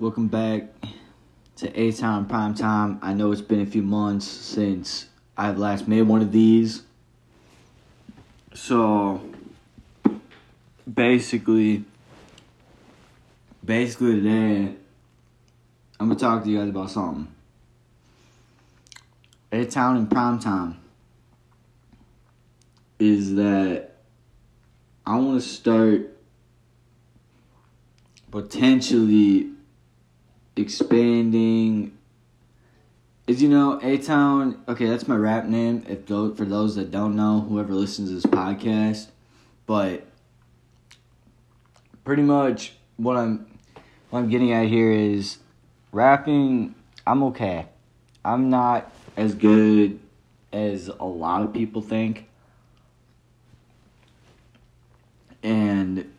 Welcome back to A Town Prime Time. I know it's been a few months since I've last made one of these. So basically basically today I'm gonna talk to you guys about something. A Town in Prime Time is that I wanna start potentially expanding. Is you know a town okay that's my rap name if those, for those that don't know whoever listens to this podcast. But pretty much what i'm what i'm getting at here is rapping i'm okay. I'm not as good as a lot of people think. And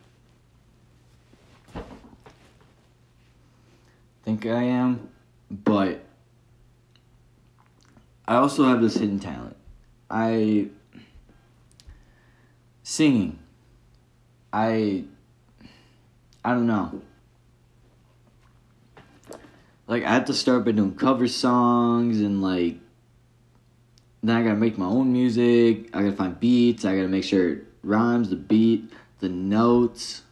think I am, but I also have this hidden talent. I singing. I I don't know. Like I have to start by doing cover songs and like then I gotta make my own music. I gotta find beats. I gotta make sure it rhymes, the beat, the notes,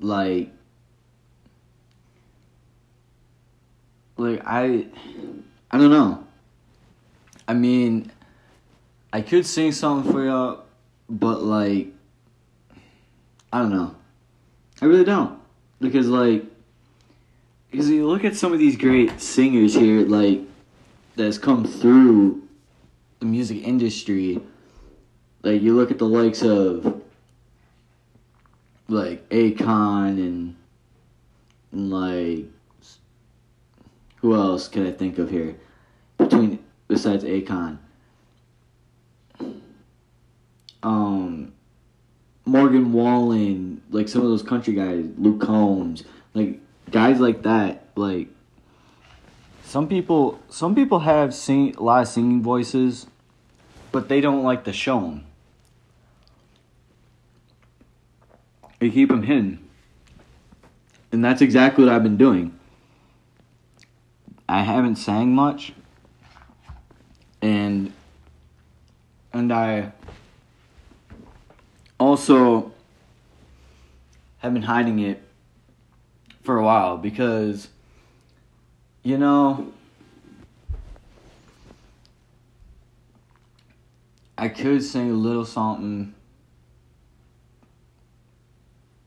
like like I I don't know. I mean, I could sing something for y'all, but like I don't know. I really don't. Because like because you look at some of these great singers here like that's come through the music industry. Like you look at the likes of like Akon and, and like who else can I think of here? Between besides Akon. Um Morgan Wallen, like some of those country guys, Luke Combs, like guys like that, like some people some people have sing a lot of singing voices, but they don't like to show them. They keep them hidden. And that's exactly what I've been doing. I haven't sang much, and and I also have been hiding it for a while because you know I could sing a little something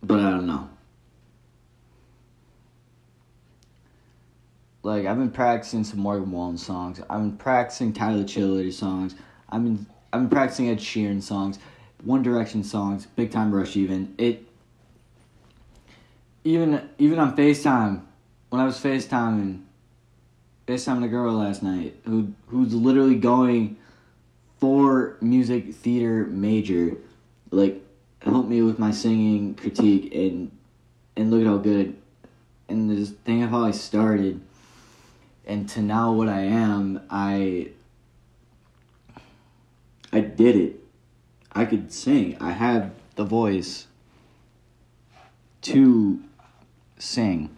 but I don't know. Like I've been practicing some Morgan Wallen songs. I've been practicing Tyler Childers songs. I've been I've been practicing Ed Sheeran songs, One Direction songs, Big Time Rush. Even it. Even even on Facetime, when I was Facetiming, Facetiming a girl last night who who's literally going for music theater major, like help me with my singing critique and and look at how good and this thing of how I started and to now what I am, I I did it. I could sing. I have the voice to sing.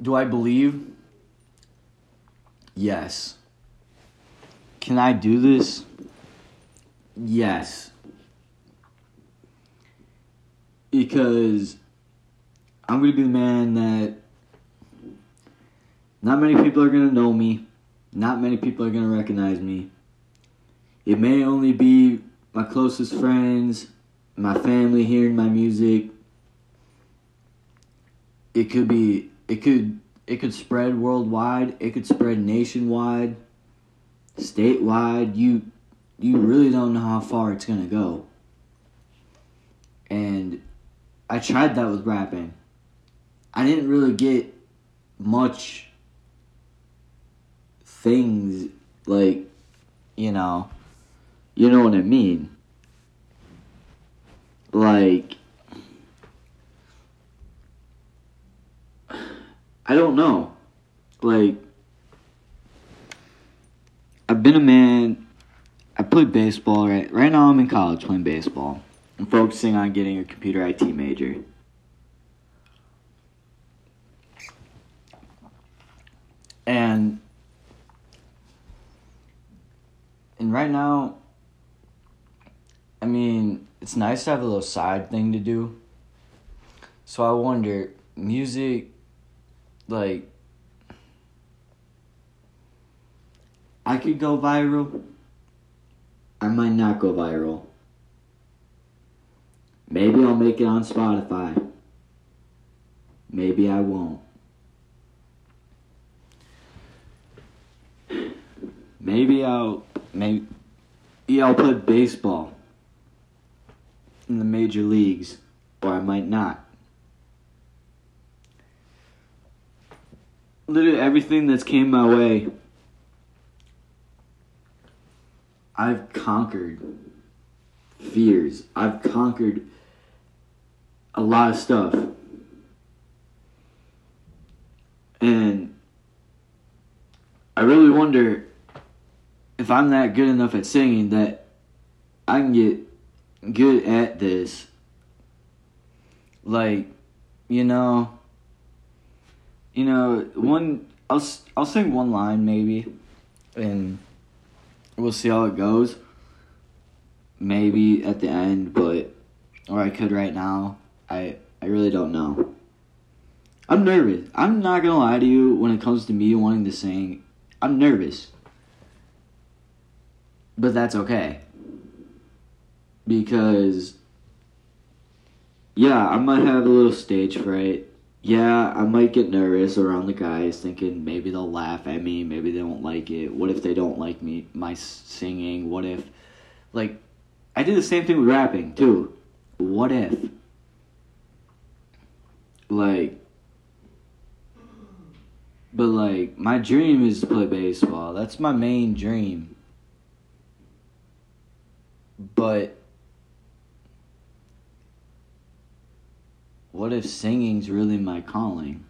Do I believe? Yes. Can I do this? Yes. Because I'm gonna be the man that not many people are gonna know me, not many people are gonna recognize me. It may only be my closest friends, my family hearing my music. It could be it could it could spread worldwide, it could spread nationwide, statewide. You you really don't know how far it's gonna go. And I tried that with rapping. I didn't really get much things like, you know, you know what I mean. Like, I don't know. Like, I've been a man. I play baseball right right now. I'm in college playing baseball. I'm focusing on getting a computer IT major. And and right now I mean, it's nice to have a little side thing to do. So I wonder, music like I could go viral. I might not go viral. Maybe I'll make it on Spotify. Maybe I won't. Maybe I'll maybe Yeah, I'll play baseball in the major leagues, or I might not. Literally everything that's came my way, I've conquered fears. I've conquered a lot of stuff. And I really wonder if I'm that good enough at singing that I can get good at this. Like, you know, you know, one I'll I'll sing one line maybe, and we'll see how it goes. Maybe at the end, but or I could right now. I I really don't know. I'm nervous. I'm not gonna lie to you when it comes to me wanting to sing. I'm nervous. But that's okay because yeah, I might have a little stage fright. Yeah, I might get nervous around the guys, thinking maybe they'll laugh at me, maybe they won't like it. What if they don't like me, my singing? What if, like, I did the same thing with rapping too. What if, like, but like, my dream is to play baseball. That's my main dream. But what if singing's really my calling?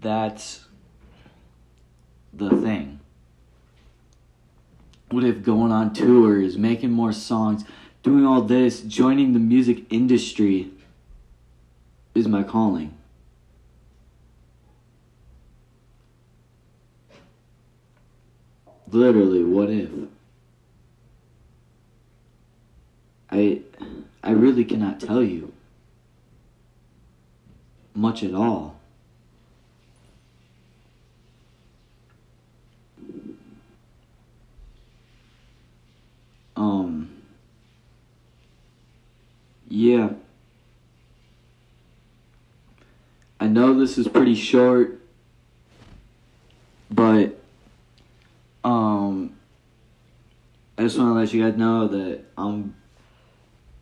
That's the thing. What if going on tours, making more songs, doing all this, joining the music industry is my calling? Literally, what if? I I really cannot tell you much at all. Um yeah. I know this is pretty short, but um I just want to let you guys know that I'm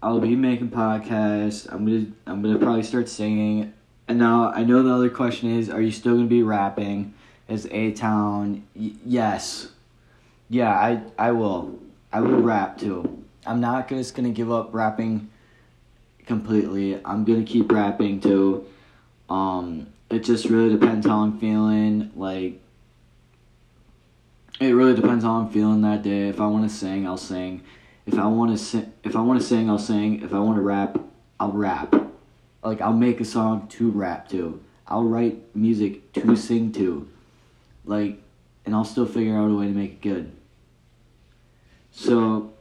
I'll be making podcasts. I'm gonna I'm gonna probably start singing. And now I know the other question is, are you still gonna be rapping? Is A Town? Y- yes. Yeah, I I will. I will rap too. I'm not just gonna give up rapping completely. I'm gonna keep rapping too. Um, it just really depends how I'm feeling. Like, it really depends how I'm feeling that day. If I want to sing, I'll sing. If I want to sing, if I want to sing, I'll sing. If I want to rap, I'll rap. Like I'll make a song to rap to. I'll write music to sing to. Like, and I'll still figure out a way to make it good. So,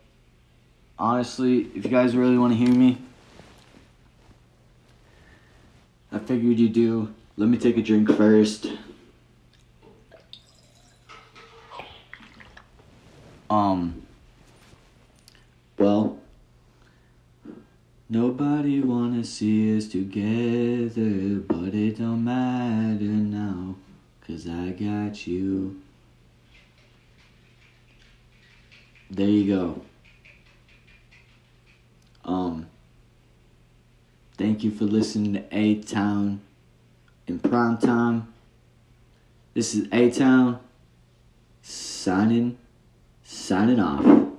honestly, if you guys really want to hear me, I figured you do. Let me take a drink first. Um. Well, nobody wanna see us together, but it don't matter now, cause I got you. There you go. Um, thank you for listening to A Town in prime time. This is A Town signing signing off.